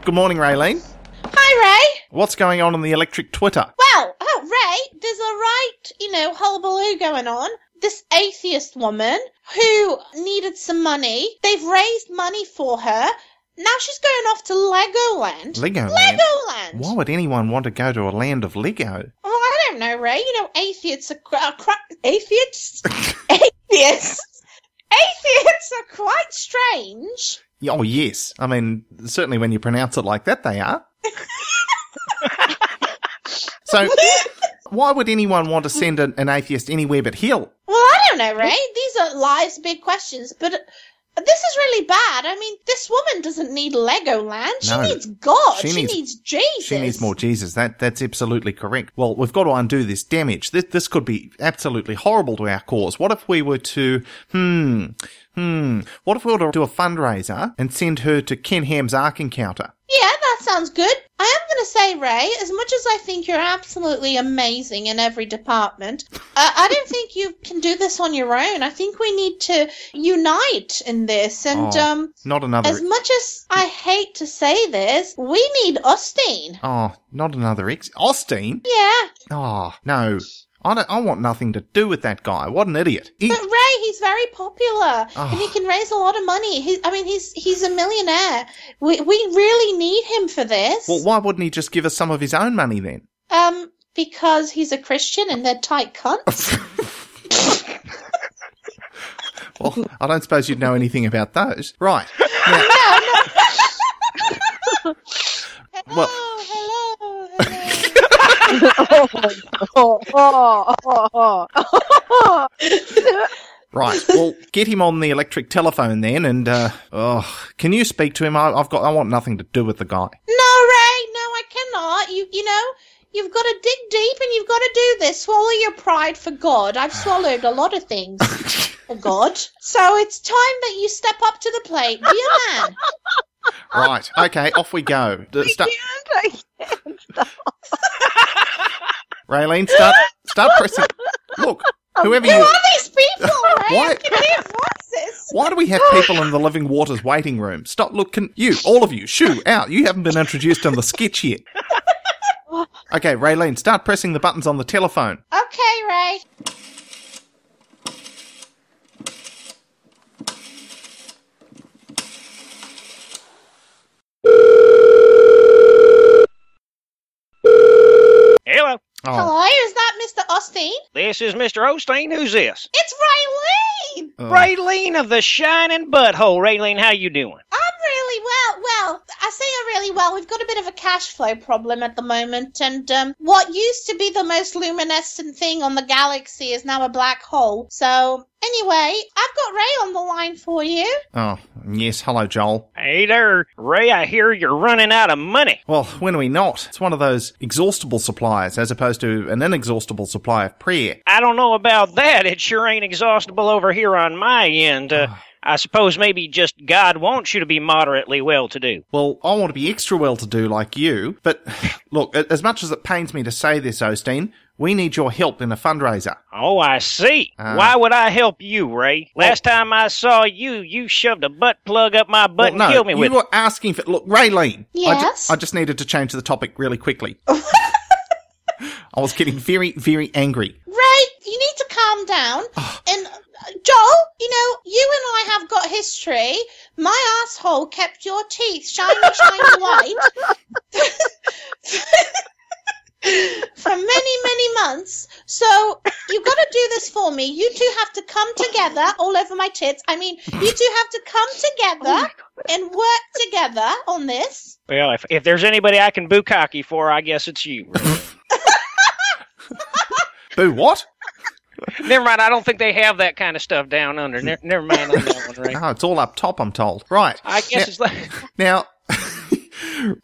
Good morning, Raylene. Hi, Ray. What's going on on the electric Twitter? Well, oh, Ray, there's a right, you know, hullabaloo going on. This atheist woman who needed some money, they've raised money for her. Now she's going off to Legoland. Legoland? Legoland. Why would anyone want to go to a land of Lego? Well, I don't know, Ray. You know, atheists are uh, cr- atheists. atheists. Atheists are quite strange. Oh, yes. I mean, certainly when you pronounce it like that, they are. so, why would anyone want to send an, an atheist anywhere but hell? Well, I don't know, Ray. These are life's big questions, but this is really bad. I mean, this woman doesn't need Legoland. She No. needs God. She She, needs- needs, Jesus. She needs more Jesus. That that's absolutely correct. Well, we've got to undo this damage. This this could be absolutely horrible to our cause. What if we were to hmm hmm? What if we were to do a fundraiser and send her to Ken Ham's Ark Encounter? Yeah, that sounds good. I am going to say, Ray, as much as I think you're absolutely amazing in every department, uh, I don't think you can do this on your own. I think we need to unite in this. And Oh, um, not another. as much as I hate to say this, we need Osteen. Oh, not another ex. Osteen? Yeah, Oh, no. I, don't, I want nothing to do with that guy. What an idiot. He, but Ray, he's very popular Oh. and he can raise a lot of money. He, I mean, he's he's a millionaire. We we really need him for this. well, why wouldn't he just give us some of his own money then? Um, because he's a Christian and they're tight cunts. Well, I don't suppose you'd know anything about those. Right. Now, Well- hello, hello, hello. right. Well, get him on the electric telephone then, and uh, oh, can you speak to him? I, I've got. I want nothing to do with the guy. No, Ray, no, I cannot. You, you know, you've got to dig deep and you've got to do this. Swallow your pride for God. I've swallowed a lot of things for God. So it's time that you step up to the plate. Be a man. Right. Okay. Off we go. D- start, Raylene, start. Start pressing. Look, whoever you. Who you. are these people, Why- I can hear voices. Why do we have people in the living waters waiting room? Stop. Look, can you, all of you, shoo out. You haven't been introduced on the sketch yet. Okay, Raylene, start pressing the buttons on the telephone. Okay, Ray. Hello, Oh, Hello, is that Mr. Osteen? this is Mr. Osteen. Who's this? It's Raylene. uh, Raylene of the Shining Butthole. Raylene, how you doing? I'm really well. Well, I say I'm really well. We've got a bit of a cash flow problem at the moment, and um, what used to be the most luminescent thing on the galaxy is now a black hole. So, anyway, I've got Ray on the line for you. oh, yes. Hello, Joel. Hey there, Ray. I hear you're running out of money. Well, when are we not? It's one of those exhaustible supplies as opposed to an inexhaustible supply of prayer. I don't know about that. It sure ain't exhaustible over here on my end. Uh, I suppose maybe just God wants you to be moderately well to do. Well, I want to be extra well to do like you, but look, as much as it pains me to say this, Osteen, we need your help in a fundraiser. Oh, I see. Uh. Why would I help you, Ray? Last time I saw you, you shoved a butt plug up my butt well, no, and killed me you with it. You were asking for. Look, Raylene. I, ju- Yes? I just needed to change the topic really quickly. I was getting very, very angry. Ray, you need to calm down. and uh, Joel, you know, you and I have got history. My asshole kept your teeth shiny, shiny white for many, many months. So you've got to do this for me. You two have to come together all over my tits. I mean, you two have to come together and work together on this. Well, if, if there's anybody I can bukkake for, I guess it's you. Boo, what? Never mind. I don't think they have that kind of stuff down under. Ne- never mind on that one, Ray. No, it's all up top, I'm told. Right. I guess it's like. Now,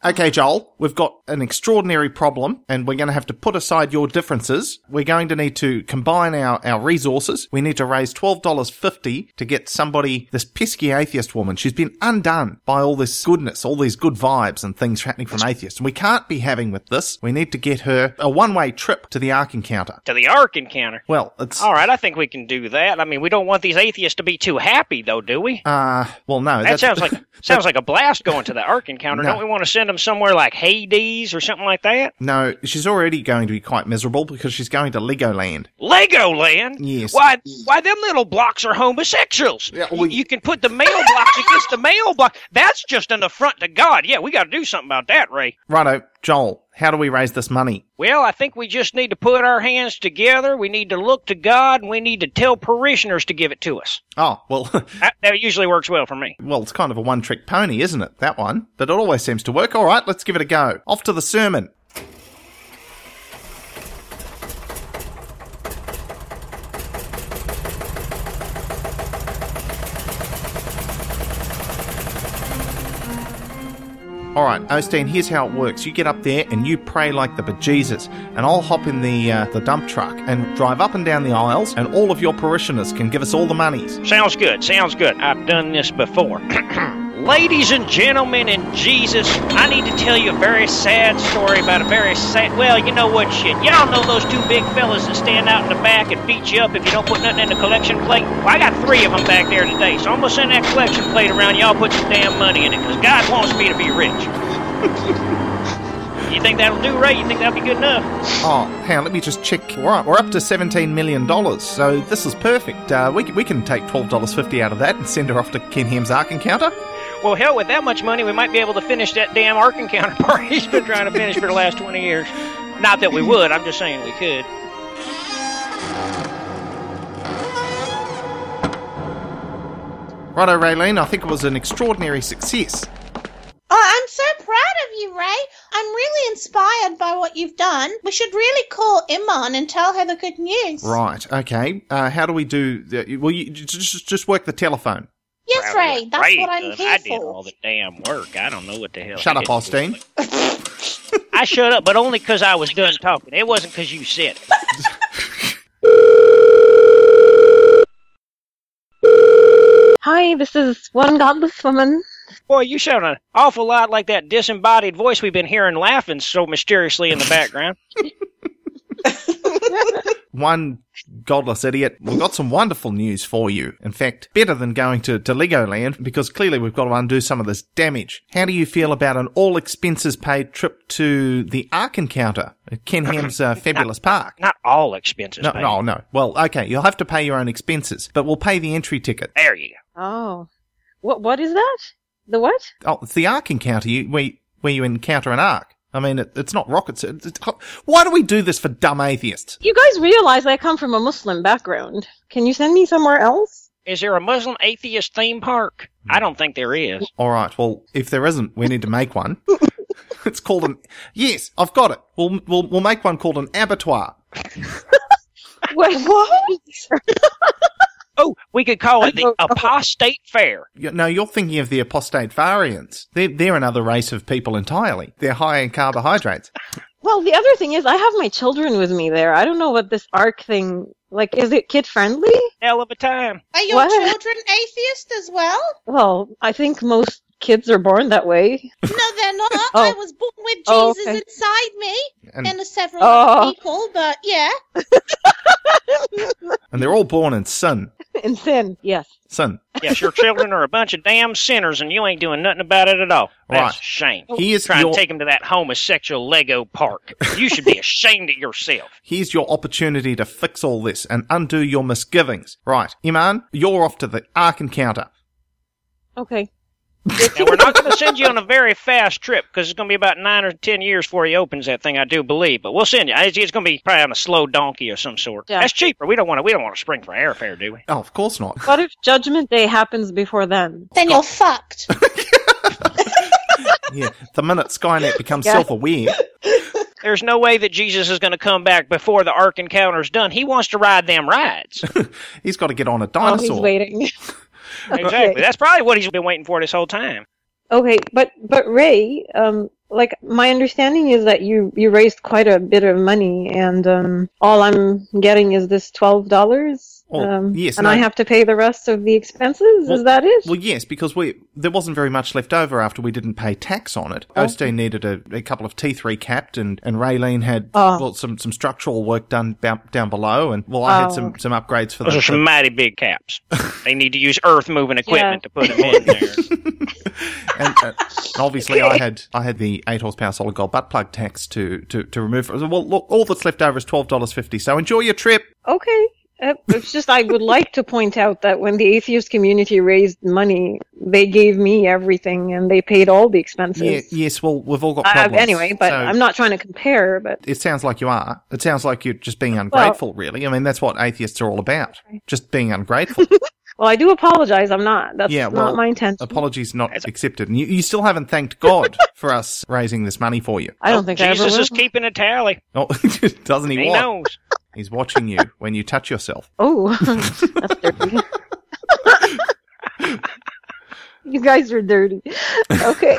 okay, Joel, we've got an extraordinary problem, and we're going to have to put aside your differences. We're going to need to combine our, our resources. We need to raise $12.50 to get somebody, this pesky atheist woman. She's been undone by all this goodness, all these good vibes and things happening from atheists. And we can't be having with this. We need to get her a one way trip to the Ark Encounter. To the Ark encounter. Well, it's. All right, I think we can do that. I mean, we don't want these atheists to be too happy, though, do we? Uh, well, no. That sounds like sounds like a blast going to the Ark encounter. No. Don't we want to send them somewhere like Hades or something like that? No, she's already going to be quite miserable because she's going to Legoland. Legoland? Yes. Why? Why them little blocks are homosexuals? Yeah, You- well, you, can put the male blocks against the male block. That's just an affront to God. Yeah, we got to do something about that, Ray. Righto, Joel, how do we raise this money? Well, I think we just need to put our hands together. We need to look to God, and we need to tell parishioners to give it to us. Oh, well, That, that usually works well for me. well, it's kind of a one trick pony, isn't it? That one. But it always seems to work. All right, let's give it a go. Off to the sermon. All right, Osteen, here's how it works. You get up there and you pray like the bejesus, and I'll hop in the uh, the dump truck and drive up and down the aisles, and all of your parishioners can give us all the monies. Sounds good. Sounds good. I've done this before. Ladies and gentlemen and Jesus, I need to tell you a very sad story about a very sad. Well, you know what shit. Y'all know those two big fellas that stand out in the back and beat you up if you don't put nothing in the collection plate? Well, I got three of them back there today, so I'm gonna send that collection plate around. Y'all put some damn money in it, because God wants me to be rich. you think that'll do, Ray? You think that'll be good enough? Oh, hang on, let me just check. We're up, we're up to $17 million, so this is perfect. Uh, we, we can take $12.50 out of that and send her off to Ken Ham's Ark Encounter. Well, hell, with that much money, we might be able to finish that damn Ark Encounter part he's been trying to finish for the last 20 years. Not that we would, I'm just saying we could. Righto, Raylene, I think it was an extraordinary success. Oh, I'm so proud of you, Ray. I'm really inspired by what you've done. We should really call Iman and tell her the good news. Right, okay. Uh, how do we do... The, well, you just, just work the telephone. Yes, Ray. That's Ray what I'm does. here I did for. all the damn work. I don't know what the hell. Shut he up, did. Osteen. I shut up, but only because I was done talking. It wasn't because you said it. Hi, this is one godless woman. Boy, you sound an awful lot like that disembodied voice we've been hearing laughing so mysteriously in the background. One godless idiot. We've got some wonderful news for you. In fact, better than going to, to Legoland because clearly we've got to undo some of this damage. How do you feel about an all expenses paid trip to the Ark Encounter at Ken Ham's uh, fabulous park? Not all expenses. No, paid. no, no. Well, okay, you'll have to pay your own expenses, but we'll pay the entry ticket. There you go. Oh. What what is that? The what? Oh, it's the Ark Encounter you, where, where you encounter an Ark. I mean, it, it's not rockets. It, it's, why do we do this for dumb atheists? You guys realize I come from a Muslim background. Can you send me somewhere else? Is there a Muslim atheist theme park? I don't think there is. All right. Well, if there isn't, we need to make one. it's called an. Yes, I've got it. We'll we'll we'll make one called an abattoir. Wait, what? Oh, we could call it the apostate fair. You- No, you're thinking of the apostate variants. They're they're another race of people entirely. They're high in carbohydrates. Well, the other thing is I have my children with me there. I don't know what this arc thing like is it kid friendly? Hell of a time. Are your What? children atheist as well? Well, I think most kids are born that way. No, they're not. Oh. I was born with oh, Jesus Oh, okay. inside me And- and, several Oh. people, but yeah. And they're all born in sin. In sin, yes. Sin. Yes, your children are a bunch of damn sinners, and you ain't doing nothing about it at all. That's Right. a shame. Here's Trying your- to take them to that homosexual Lego park. You should be ashamed of yourself. Here's your opportunity to fix all this and undo your misgivings. Right, Iman, you're off to the Ark Encounter. Okay. Now, we're not going to send you on a very fast trip because it's going to be about nine or ten years before he opens that thing. I do believe, but we'll send you. It's, it's going to be probably on a slow donkey or some sort. Yeah. That's cheaper. We don't want to. We don't want to spring for airfare, do we? Oh, of course not. What if Judgment Day happens before then? Then you're fucked. Yeah, the minute Skynet becomes Yeah. self-aware, There's no way that Jesus is going to come back before the Ark encounter's done. He wants to ride them rides. he's got to get on a Oh, he's waiting. Exactly. That's probably what he's been waiting for this whole time. Okay, but but Ray, um, like my understanding is that you you raised quite a bit of money, and um, all I'm getting is this twelve dollars. Oh, um, yes, and no. I have to pay the rest of the expenses. Well- is that it? Well, yes, because we there wasn't very much left over after we didn't pay tax on it. Oh. Osteen needed a, a couple of teeth recapped, and and Raylene had Oh. well some some structural work done down, down below, and well I had Oh. some some upgrades for Those the. are some mighty big caps. they need to use earth moving equipment to put them in there. and, uh, and obviously I had I had the eight horsepower solid gold butt plug tax to to to remove. Well, look, all that's left over is twelve dollars fifty. So enjoy your trip. Okay. Uh, it's just I would like to point out that when the atheist community raised money, they gave me everything and they paid all the expenses. Yeah, yes, well we've all got Uh, problems. anyway, but so- I'm not trying to compare. But It sounds like you are. It sounds like you're just being ungrateful, really. I mean, that's what atheists are all about. Just being ungrateful. well, I do apologize. I'm not. That's yeah, well, not my intention. apologies not accepted. And you, you still haven't thanked God for us raising this money for you. I don't think I ever Jesus will. is keeping a tally. Oh, doesn't he, He what? knows. He's watching you when you touch yourself. Oh, that's dirty. you guys are dirty. Okay.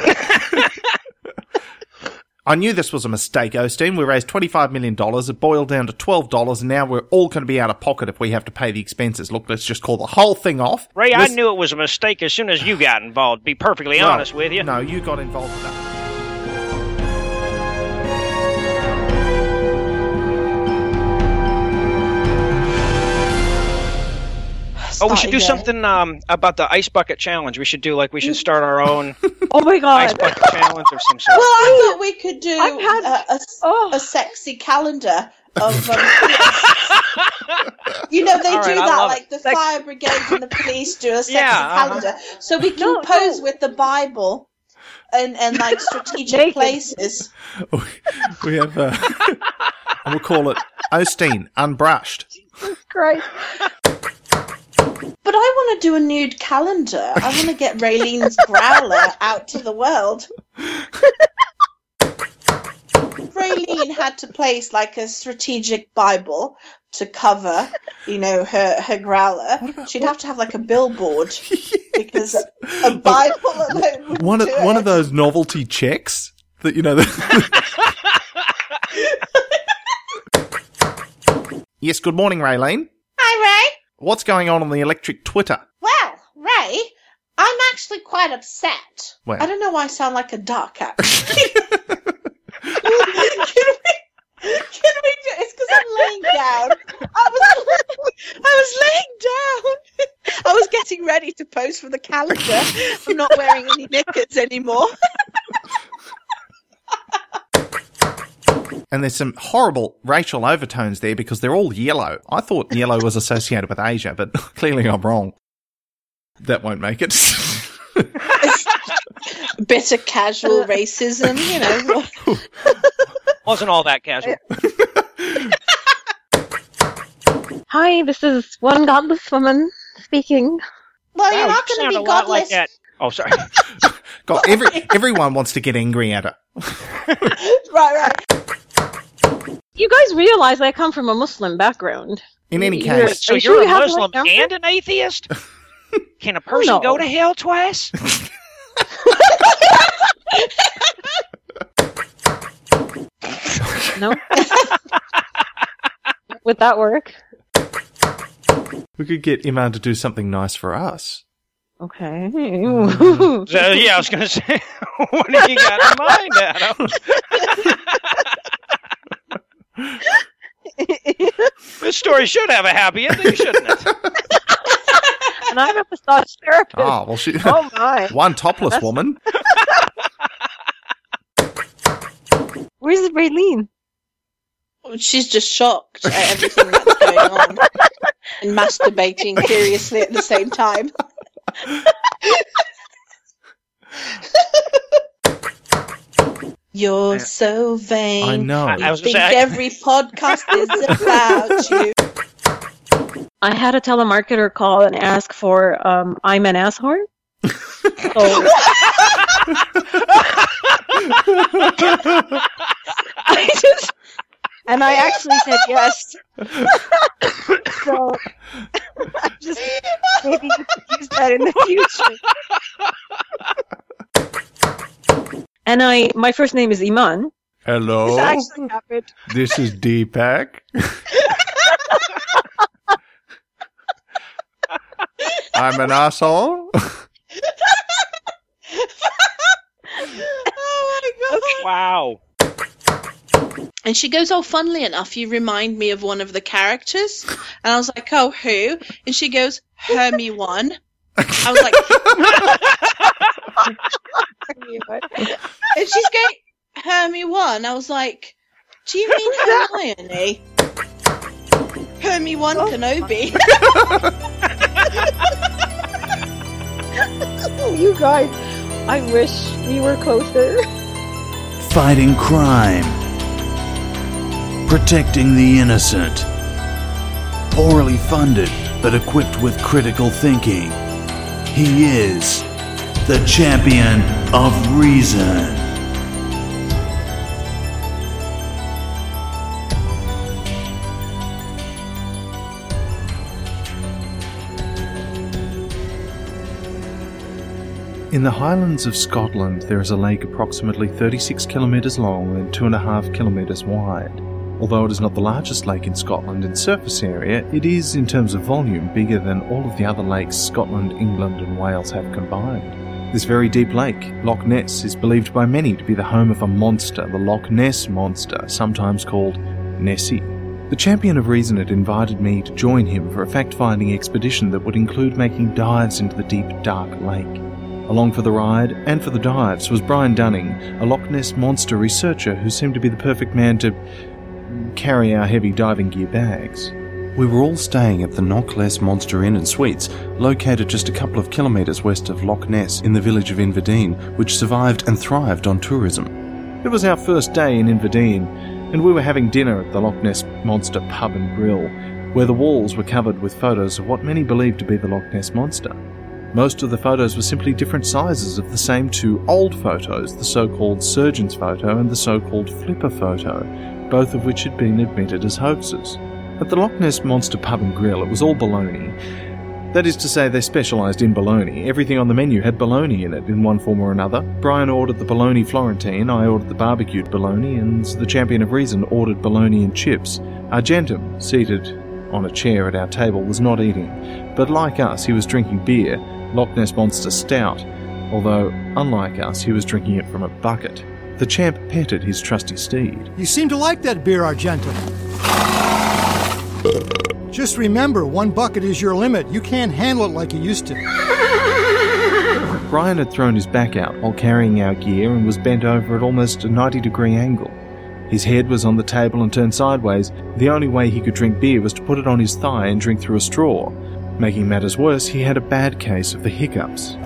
I knew this was a mistake, Osteen. We raised $25 million. It boiled down to $12, and now we're all going to be out of pocket if we have to pay the expenses. Look, let's just call the whole thing off. Ray, I knew it was a mistake as soon as you got involved. Be perfectly No, honest with you. No, you got involved with that. Oh, we should do again. something um, about the ice bucket challenge. We should do like we should start our own Oh my ice bucket challenge of some sort. Well, I thought we could do I've had- a, a, Oh. a sexy calendar of. Um, you know, they All do right, I that, love like the fire brigade and the police do a sexy Yeah, uh-huh. calendar. So we can No, pose no. with the Bible and, and like strategic places. We have, uh, and we'll call it Osteen Unbrushed. Christ. But I want to do a nude calendar. I want to get Raylene's growler out to the world. Raylene had to place like a strategic Bible to cover, you know, her her growler. She'd have to have like a billboard because a Bible alone One of, one it. of those novelty checks that, you know, the Yes, good morning, Raylene. Hi, Ray. What's going on on the electric Twitter? Well, Ray, I'm actually quite upset. Well. I don't know why I sound like a duck, actually. can we, can we do It's because I'm laying down. I was, I was laying down. I was getting ready to pose for the calendar. I'm not wearing any knickers anymore. And there's some horrible racial overtones there because they're all yellow. I thought yellow was associated with Asia, but clearly I'm wrong. That won't make it. Bit of casual racism, you know. Wasn't all that casual. Hi, this is one godless woman speaking. Well, Wow, you're not going to be lot like godless. that. Oh, sorry. God, every, everyone wants to get angry at her. right, right. You guys realize I come from a Muslim background. In any You're- case, So you sure you're you a have Muslim right and an atheist? Can a person No. go to hell twice? No? Would that work? we could get Iman to do something nice for us. Okay. So, yeah, I was going to say, what do you got in mind, Adam? this story should have a happy ending, shouldn't it? and I'm a massage therapist. Oh, well, she. Oh my. One topless That's- woman. Where's Raylene? She's just shocked at everything that's going on and masturbating furiously at the same time. You're so vain. I know. I- I was gonna think say, I- every podcast is about you. I had a telemarketer call and ask for um, I'm an asshole. so I just and I actually said yes. so I just maybe use that in the future. And I my first name is Iman. Hello, This actually happened. this is Deepak. I'm an asshole. Oh my god. Wow. And she goes, Oh, funnily enough, you remind me of one of the characters. And I was like, Oh, who? And she goes, Hermie one. I was like, and she's going, Hermie one. I was like, Do you mean Hermione? Hermie one Kenobi. you guys, I wish we were closer. Fighting crime. Protecting the innocent. Poorly funded, but equipped with critical thinking. He is the champion of reason. In the Highlands of Scotland, there is a lake approximately 36 kilometres long and 2.5 kilometres wide. Although it is not the largest lake in Scotland in surface area, it is, in terms of volume, bigger than all of the other lakes Scotland, England, and Wales have combined. This very deep lake, Loch Ness, is believed by many to be the home of a monster, the Loch Ness Monster, sometimes called Nessie. The champion of reason had invited me to join him for a fact finding expedition that would include making dives into the deep, dark lake. Along for the ride and for the dives was Brian Dunning, a Loch Ness monster researcher who seemed to be the perfect man to carry our heavy diving gear bags. We were all staying at the Knock Less Monster Inn and Suites, located just a couple of kilometres west of Loch Ness in the village of Inverdeen, which survived and thrived on tourism. It was our first day in Inverdeen, and we were having dinner at the Loch Ness Monster Pub and Grill, where the walls were covered with photos of what many believed to be the Loch Ness Monster. Most of the photos were simply different sizes of the same two old photos, the so called surgeon's photo and the so called flipper photo, both of which had been admitted as hoaxes. At the Loch Ness Monster Pub and Grill, it was all baloney. That is to say, they specialised in bologna. Everything on the menu had bologna in it, in one form or another. Brian ordered the bologna Florentine, I ordered the barbecued bologna, and the champion of reason ordered bologna and chips. Argentum, seated on a chair at our table, was not eating, but like us, he was drinking beer, Loch Ness Monster Stout, although, unlike us, he was drinking it from a bucket. The champ petted his trusty steed. You seem to like that beer, Argentum. Just remember, one bucket is your limit. You can't handle it like you used to. Brian had thrown his back out while carrying our gear and was bent over at almost a 90 degree angle. His head was on the table and turned sideways. The only way he could drink beer was to put it on his thigh and drink through a straw. Making matters worse, he had a bad case of the hiccups.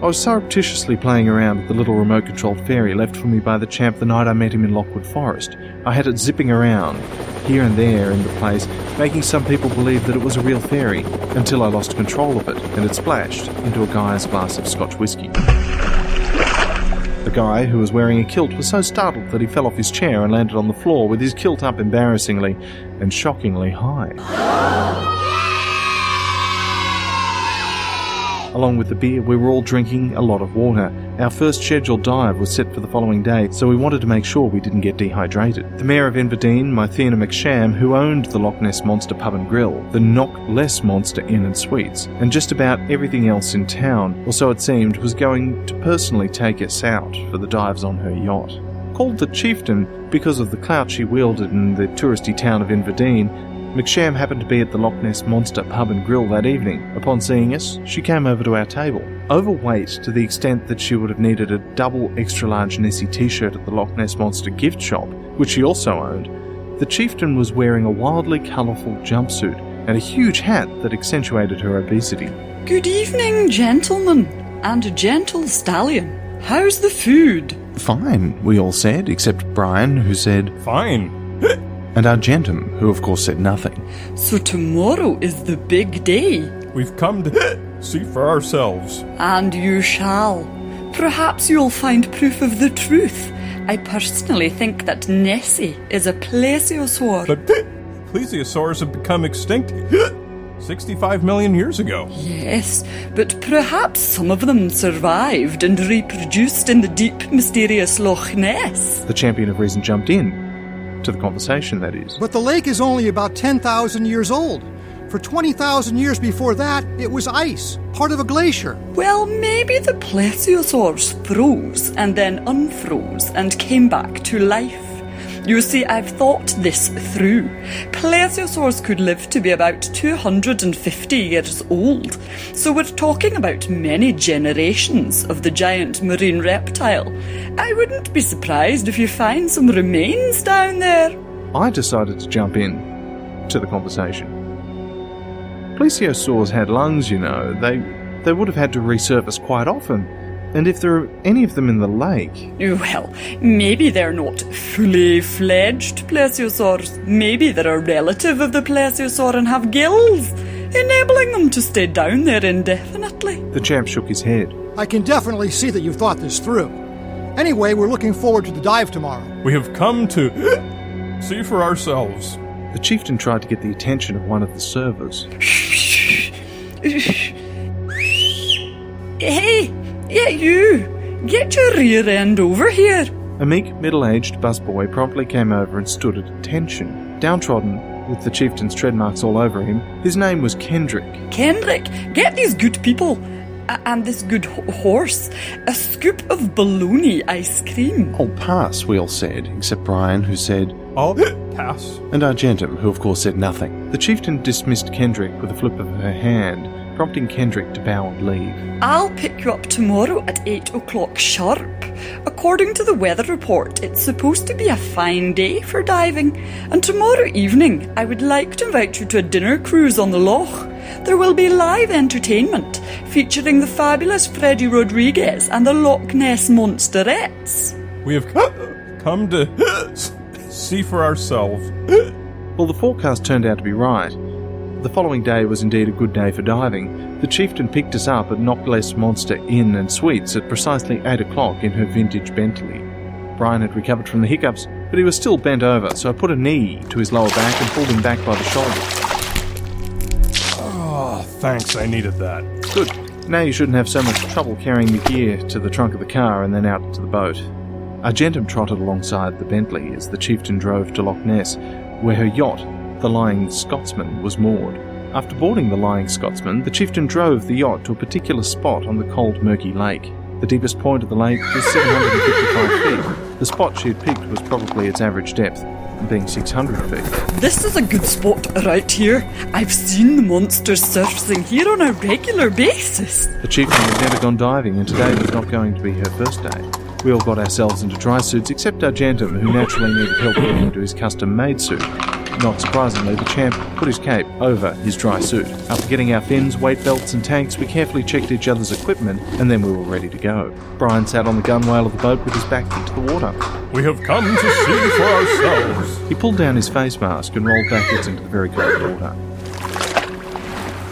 I was surreptitiously playing around with the little remote controlled fairy left for me by the champ the night I met him in Lockwood Forest. I had it zipping around, here and there in the place, making some people believe that it was a real fairy, until I lost control of it and it splashed into a guy's glass of Scotch whisky. The guy, who was wearing a kilt, was so startled that he fell off his chair and landed on the floor with his kilt up embarrassingly and shockingly high. Along with the beer, we were all drinking a lot of water. Our first scheduled dive was set for the following day, so we wanted to make sure we didn't get dehydrated. The Mayor of Inverdeen, Mythena McSham, who owned the Loch Ness Monster Pub and Grill, the Knock Less Monster Inn and Suites, and just about everything else in town, or so it seemed, was going to personally take us out for the dives on her yacht. Called the Chieftain because of the clout she wielded in the touristy town of Inverdeen, McSham happened to be at the Loch Ness Monster Pub and Grill that evening. Upon seeing us, she came over to our table. Overweight to the extent that she would have needed a double extra large Nessie t shirt at the Loch Ness Monster gift shop, which she also owned, the chieftain was wearing a wildly colourful jumpsuit and a huge hat that accentuated her obesity. Good evening, gentlemen, and gentle stallion. How's the food? Fine, we all said, except Brian, who said, Fine. And Argentum, who of course said nothing. So tomorrow is the big day, We've come to see for ourselves. and you shall. Perhaps you'll find proof of the truth. I personally think that Nessie is a plesiosaur. But plesiosaurs have become extinct 65 million years ago. Yes, but perhaps some of them survived and reproduced in the deep, mysterious Loch Ness. The champion of reason jumped in. To the conversation, that is. But the lake is only about 10,000 years old. For 20,000 years before that, it was ice, part of a glacier. Well, maybe the plesiosaurs froze and then unfroze and came back to life. You see, I've thought this through. Plesiosaurs could live to be about 250 years old, so we're talking about many generations of the giant marine reptile. I wouldn't be surprised if you find some remains down there. I decided to jump in to the conversation. Plesiosaurs had lungs, you know. They they would have had to resurface quite often. And if there are any of them in the lake, Well, maybe they're not fully fledged plesiosaurs. Maybe they're a relative of the plesiosaur and have gills, enabling them to stay down there indefinitely. the champ shook his head. I can definitely see that you've thought this through. Anyway, we're looking forward to the dive tomorrow. We have come to see for ourselves. The chieftain tried to get the attention of one of the servers. Hey, yeah, you! Get your rear end over here! A meek, middle aged busboy promptly came over and stood at attention. Downtrodden, with the chieftain's tread marks all over him, his name was Kendrick. Kendrick, get these good people and this good ho- horse a scoop of baloney ice cream. I'll pass, we all said, except Brian, who said, I'll pass. and Argentum, who of course said nothing. The chieftain dismissed Kendrick with a flip of her hand, prompting Kendrick to bow and leave. I'll pick you up tomorrow at 8 o'clock sharp. According to the weather report, it's supposed to be a fine day for diving, and tomorrow evening I would like to invite you to a dinner cruise on the Loch. There will be live entertainment featuring the fabulous Freddie Rodriguez and the Loch Ness Monsterettes. We have come to see for ourselves. Well, the forecast turned out to be right. The following day was indeed a good day for diving. The chieftain picked us up at Knock Less Monster Inn and Suites at precisely 8 o'clock in her vintage Bentley. Brian had recovered from the hiccups, but he was still bent over, so I put a knee to his lower back and pulled him back by the shoulder. Oh, thanks, I needed that. Good. Now you shouldn't have so much trouble carrying the gear to the trunk of the car and then out to the boat. Argentum trotted alongside the Bentley as the chieftain drove to Loch Ness, where her yacht, the Lying Scotsman, was moored. After boarding the Lying Scotsman, the chieftain drove the yacht to a particular spot on the cold, murky lake. The deepest point of the lake was 755 feet. The spot she had picked was probably its average depth, being 600 feet. This is a good spot right here. I've seen the monsters surfacing here on a regular basis. The chieftain had never gone diving, and today was not going to be her first day. We all got ourselves into dry suits, except Argentum, who naturally needed help getting into his custom made suit. Not surprisingly, the champ put his cape over his dry suit. After getting our fins, weight belts, and tanks, we carefully checked each other's equipment, and then we were ready to go. Brian sat on the gunwale of the boat with his back into the water. We have come to see for ourselves. He pulled down his face mask and rolled backwards into the very cold water.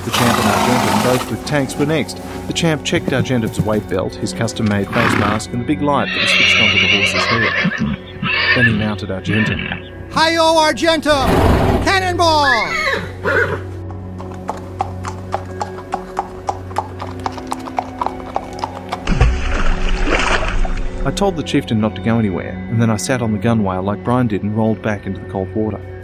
The champ and Argentum, both with tanks, were next. The champ checked Argentum's weight belt, his custom made face mask, and the big light that was fixed onto the horse's head. Then he mounted Argentum. Hi-yo, Argentum! Cannonball! I told the chieftain not to go anywhere, and then I sat on the gunwale like Brian did and rolled back into the cold water.